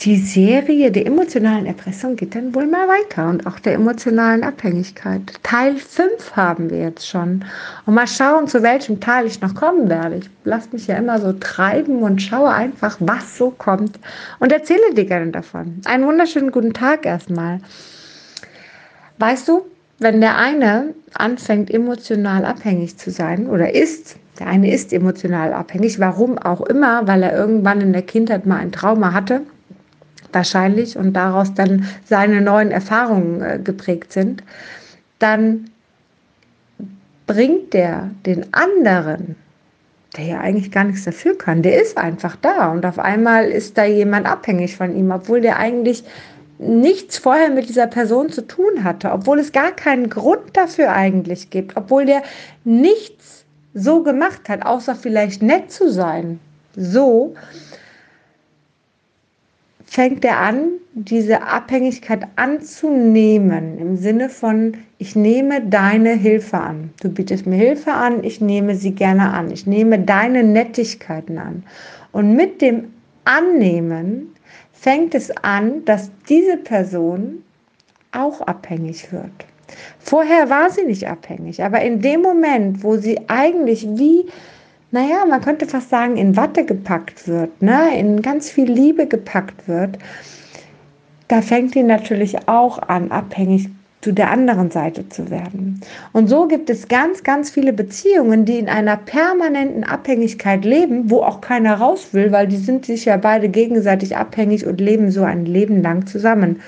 die Serie der emotionalen Erpressung geht dann wohl mal weiter und auch der emotionalen Abhängigkeit. Teil 5 haben wir jetzt schon. Und mal schauen, zu welchem Teil ich noch kommen werde. Ich lasse mich ja immer so treiben und schaue einfach, was so kommt und erzähle dir gerne davon. Einen wunderschönen guten Tag erstmal. Weißt du, wenn der eine anfängt, emotional abhängig zu sein oder ist, der eine ist emotional abhängig, warum auch immer, weil er irgendwann in der Kindheit mal ein Trauma hatte wahrscheinlich und daraus dann seine neuen Erfahrungen äh, geprägt sind, dann bringt der den anderen, der ja eigentlich gar nichts dafür kann, der ist einfach da und auf einmal ist da jemand abhängig von ihm, obwohl der eigentlich nichts vorher mit dieser Person zu tun hatte, obwohl es gar keinen Grund dafür eigentlich gibt, obwohl der nichts so gemacht hat, außer vielleicht nett zu sein. So, fängt er an, diese Abhängigkeit anzunehmen, im Sinne von, ich nehme deine Hilfe an. Du bietest mir Hilfe an, ich nehme sie gerne an. Ich nehme deine Nettigkeiten an. Und mit dem Annehmen fängt es an, dass diese Person auch abhängig wird. Vorher war sie nicht abhängig, aber in dem Moment, wo sie eigentlich wie naja, man könnte fast sagen, in Watte gepackt wird, ne? in ganz viel Liebe gepackt wird, da fängt die natürlich auch an, abhängig zu der anderen Seite zu werden. Und so gibt es ganz, ganz viele Beziehungen, die in einer permanenten Abhängigkeit leben, wo auch keiner raus will, weil die sind sich ja beide gegenseitig abhängig und leben so ein Leben lang zusammen.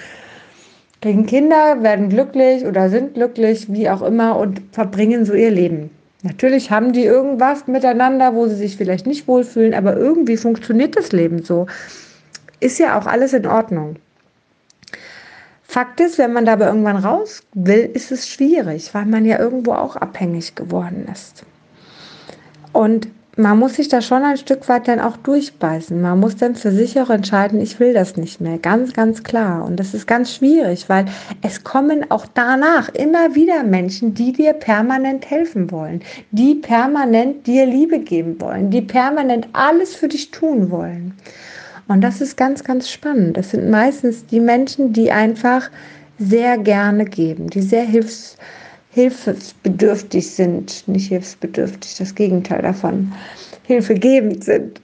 Kriegen Kinder, werden glücklich oder sind glücklich, wie auch immer, und verbringen so ihr Leben. Natürlich haben die irgendwas miteinander, wo sie sich vielleicht nicht wohlfühlen, aber irgendwie funktioniert das Leben so. Ist ja auch alles in Ordnung. Fakt ist, wenn man dabei irgendwann raus will, ist es schwierig, weil man ja irgendwo auch abhängig geworden ist. Und man muss sich da schon ein Stück weit dann auch durchbeißen. Man muss dann für sich auch entscheiden, ich will das nicht mehr. Ganz, ganz klar. Und das ist ganz schwierig, weil es kommen auch danach immer wieder Menschen, die dir permanent helfen wollen, die permanent dir Liebe geben wollen, die permanent alles für dich tun wollen. Und das ist ganz, ganz spannend. Das sind meistens die Menschen, die einfach sehr gerne geben, die sehr hilfs hilfsbedürftig sind, nicht hilfsbedürftig, das Gegenteil davon, hilfegebend sind.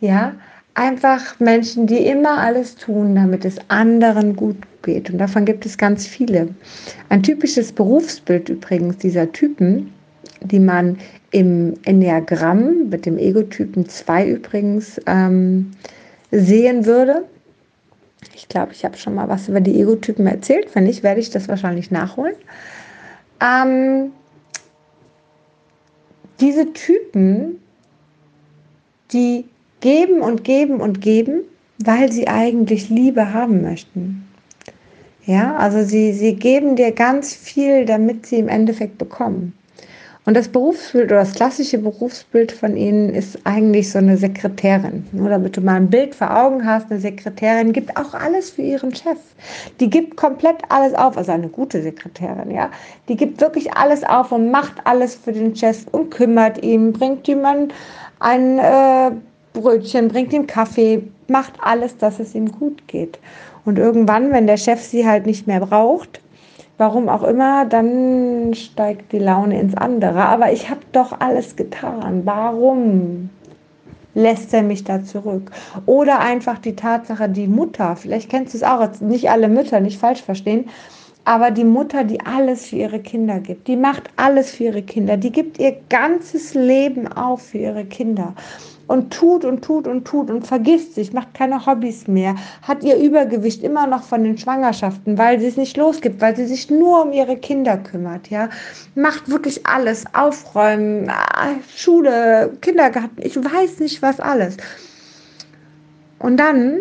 Ja, einfach Menschen, die immer alles tun, damit es anderen gut geht. Und davon gibt es ganz viele. Ein typisches Berufsbild übrigens dieser Typen, die man im Enneagramm mit dem Egotypen 2 übrigens ähm, sehen würde. Ich glaube, ich habe schon mal was über die Egotypen erzählt. Wenn nicht, werde ich das wahrscheinlich nachholen. Ähm, diese Typen, die geben und geben und geben, weil sie eigentlich Liebe haben möchten. Ja, also sie, sie geben dir ganz viel, damit sie im Endeffekt bekommen. Und das Berufsbild oder das klassische Berufsbild von ihnen ist eigentlich so eine Sekretärin. Nur damit du mal ein Bild vor Augen hast, eine Sekretärin gibt auch alles für ihren Chef. Die gibt komplett alles auf, also eine gute Sekretärin, ja. Die gibt wirklich alles auf und macht alles für den Chef und kümmert ihn, bringt ihm ein, ein äh, Brötchen, bringt ihm Kaffee, macht alles, dass es ihm gut geht. Und irgendwann, wenn der Chef sie halt nicht mehr braucht, warum auch immer, dann steigt die Laune ins andere. Aber ich habe doch alles getan. Warum lässt er mich da zurück? Oder einfach die Tatsache, die Mutter, vielleicht kennst du es auch, nicht alle Mütter, nicht falsch verstehen, aber die Mutter, die alles für ihre Kinder gibt, die macht alles für ihre Kinder, die gibt ihr ganzes Leben auf für ihre Kinder und tut und tut und tut und vergisst sich, macht keine Hobbys mehr, hat ihr Übergewicht immer noch von den Schwangerschaften, weil sie es nicht losgibt, weil sie sich nur um ihre Kinder kümmert, ja, macht wirklich alles, aufräumen, ah, Schule, Kindergarten, ich weiß nicht was alles. Und dann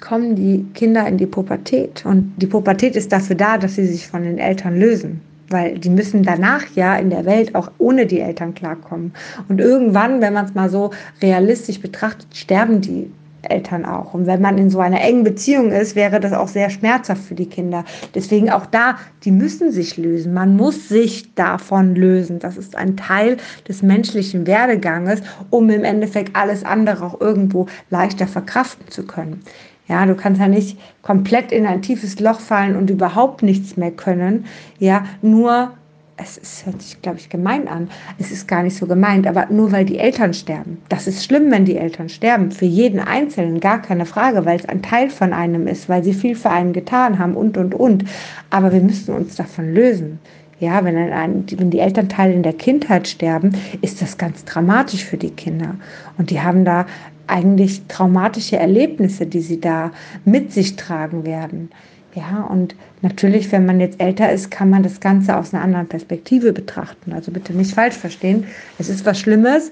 kommen die Kinder in die Pubertät und die Pubertät ist dafür da, dass sie sich von den Eltern lösen weil die müssen danach ja in der Welt auch ohne die Eltern klarkommen. Und irgendwann, wenn man es mal so realistisch betrachtet, sterben die Eltern auch. Und wenn man in so einer engen Beziehung ist, wäre das auch sehr schmerzhaft für die Kinder. Deswegen auch da, die müssen sich lösen. Man muss sich davon lösen. Das ist ein Teil des menschlichen Werdeganges, um im Endeffekt alles andere auch irgendwo leichter verkraften zu können. Ja, du kannst ja nicht komplett in ein tiefes Loch fallen und überhaupt nichts mehr können. Ja, nur es ist, hört sich, glaube ich, gemein an. Es ist gar nicht so gemeint, aber nur weil die Eltern sterben. Das ist schlimm, wenn die Eltern sterben. Für jeden Einzelnen gar keine Frage, weil es ein Teil von einem ist, weil sie viel für einen getan haben und, und, und. Aber wir müssen uns davon lösen. Ja, wenn, ein, wenn die Elternteile in der Kindheit sterben, ist das ganz dramatisch für die Kinder. Und die haben da eigentlich traumatische Erlebnisse, die sie da mit sich tragen werden. Ja, und natürlich, wenn man jetzt älter ist, kann man das Ganze aus einer anderen Perspektive betrachten. Also bitte nicht falsch verstehen. Es ist was Schlimmes,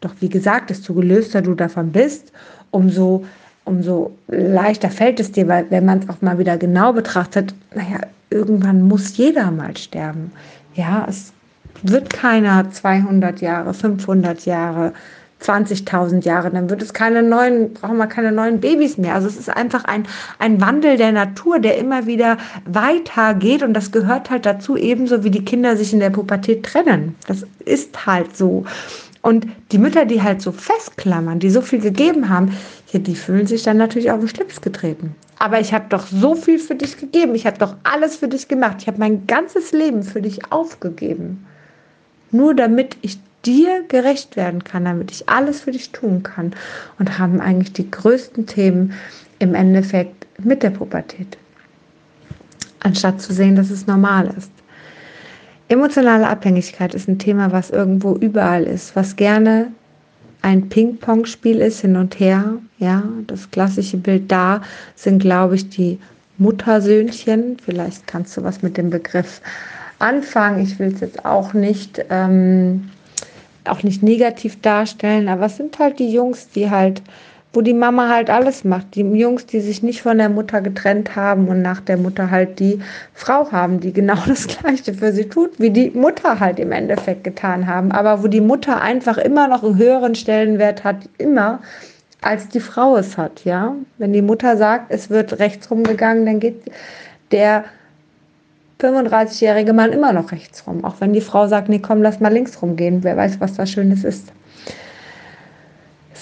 doch wie gesagt, desto gelöster du davon bist, umso, umso leichter fällt es dir, weil wenn man es auch mal wieder genau betrachtet, naja, irgendwann muss jeder mal sterben. Ja, es wird keiner 200 Jahre, 500 Jahre 20.000 Jahre, dann wird es keine neuen, brauchen wir keine neuen Babys mehr. Also es ist einfach ein, ein Wandel der Natur, der immer wieder weitergeht und das gehört halt dazu, ebenso wie die Kinder sich in der Pubertät trennen. Das ist halt so. Und die Mütter, die halt so festklammern, die so viel gegeben haben, ja, die fühlen sich dann natürlich auf den Schlips getreten. Aber ich habe doch so viel für dich gegeben. Ich habe doch alles für dich gemacht. Ich habe mein ganzes Leben für dich aufgegeben. Nur damit ich dir gerecht werden kann, damit ich alles für dich tun kann und haben eigentlich die größten Themen im Endeffekt mit der Pubertät, anstatt zu sehen, dass es normal ist. Emotionale Abhängigkeit ist ein Thema, was irgendwo überall ist, was gerne ein Ping-Pong-Spiel ist, hin und her. Ja, das klassische Bild da sind, glaube ich, die Muttersöhnchen. Vielleicht kannst du was mit dem Begriff anfangen. Ich will es jetzt auch nicht ähm, auch nicht negativ darstellen, aber es sind halt die Jungs, die halt, wo die Mama halt alles macht. Die Jungs, die sich nicht von der Mutter getrennt haben und nach der Mutter halt die Frau haben, die genau das Gleiche für sie tut, wie die Mutter halt im Endeffekt getan haben. Aber wo die Mutter einfach immer noch einen höheren Stellenwert hat, immer, als die Frau es hat, ja. Wenn die Mutter sagt, es wird rechts rumgegangen, dann geht der 35-jährige Mann immer noch rechts rum. Auch wenn die Frau sagt, nee, komm, lass mal links rumgehen. Wer weiß, was da Schönes ist.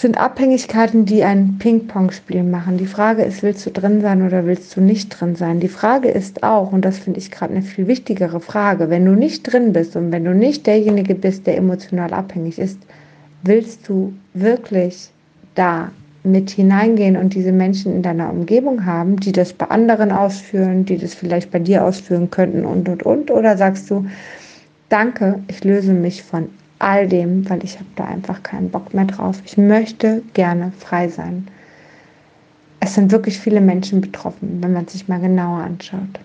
Sind Abhängigkeiten, die ein Ping-Pong-Spiel machen. Die Frage ist, willst du drin sein oder willst du nicht drin sein? Die Frage ist auch, und das finde ich gerade eine viel wichtigere Frage, wenn du nicht drin bist und wenn du nicht derjenige bist, der emotional abhängig ist, willst du wirklich da mit hineingehen und diese Menschen in deiner Umgebung haben, die das bei anderen ausführen, die das vielleicht bei dir ausführen könnten und, und, und? Oder sagst du, danke, ich löse mich von all dem, weil ich habe da einfach keinen Bock mehr drauf. Ich möchte gerne frei sein. Es sind wirklich viele Menschen betroffen, wenn man sich mal genauer anschaut.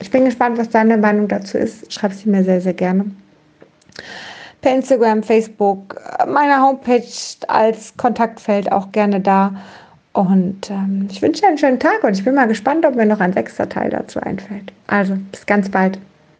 Ich bin gespannt, was deine Meinung dazu ist. Schreib sie mir sehr, sehr gerne per Instagram, Facebook, meine Homepage als Kontaktfeld auch gerne da. Und ähm, ich wünsche dir einen schönen Tag und ich bin mal gespannt, ob mir noch ein sechster Teil dazu einfällt. Also, bis ganz bald.